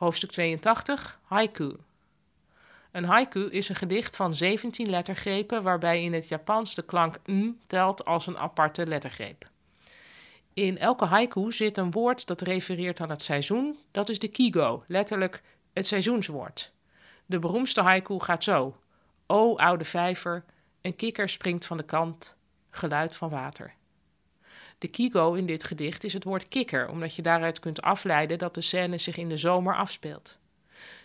Hoofdstuk 82 Haiku. Een haiku is een gedicht van 17 lettergrepen waarbij in het Japans de klank n telt als een aparte lettergreep. In elke haiku zit een woord dat refereert aan het seizoen, dat is de kigo, letterlijk het seizoenswoord. De beroemdste haiku gaat zo: O oude vijver, een kikker springt van de kant, geluid van water. De kigo in dit gedicht is het woord kikker, omdat je daaruit kunt afleiden dat de scène zich in de zomer afspeelt.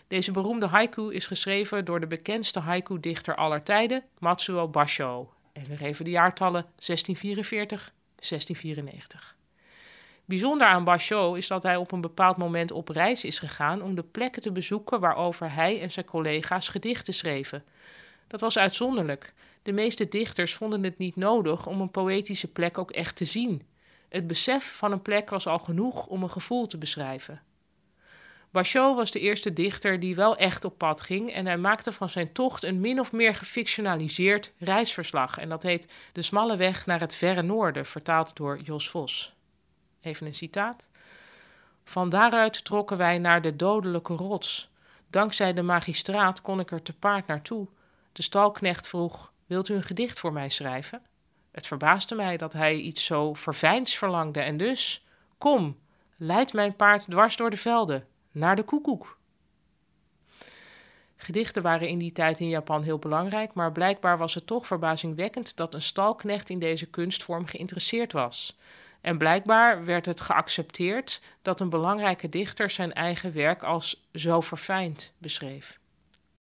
Deze beroemde haiku is geschreven door de bekendste haiku-dichter aller tijden, Matsuo Basho. En we geven de jaartallen 1644, 1694. Bijzonder aan Basho is dat hij op een bepaald moment op reis is gegaan om de plekken te bezoeken waarover hij en zijn collega's gedichten schreven. Dat was uitzonderlijk. De meeste dichters vonden het niet nodig om een poëtische plek ook echt te zien. Het besef van een plek was al genoeg om een gevoel te beschrijven. Bachot was de eerste dichter die wel echt op pad ging en hij maakte van zijn tocht een min of meer gefictionaliseerd reisverslag. En dat heet De smalle weg naar het verre noorden, vertaald door Jos Vos. Even een citaat. Van daaruit trokken wij naar de dodelijke rots. Dankzij de magistraat kon ik er te paard naartoe. De stalknecht vroeg: Wilt u een gedicht voor mij schrijven? Het verbaasde mij dat hij iets zo verfijns verlangde en dus: Kom, leid mijn paard dwars door de velden, naar de koekoek. Gedichten waren in die tijd in Japan heel belangrijk, maar blijkbaar was het toch verbazingwekkend dat een stalknecht in deze kunstvorm geïnteresseerd was. En blijkbaar werd het geaccepteerd dat een belangrijke dichter zijn eigen werk als zo verfijnd beschreef.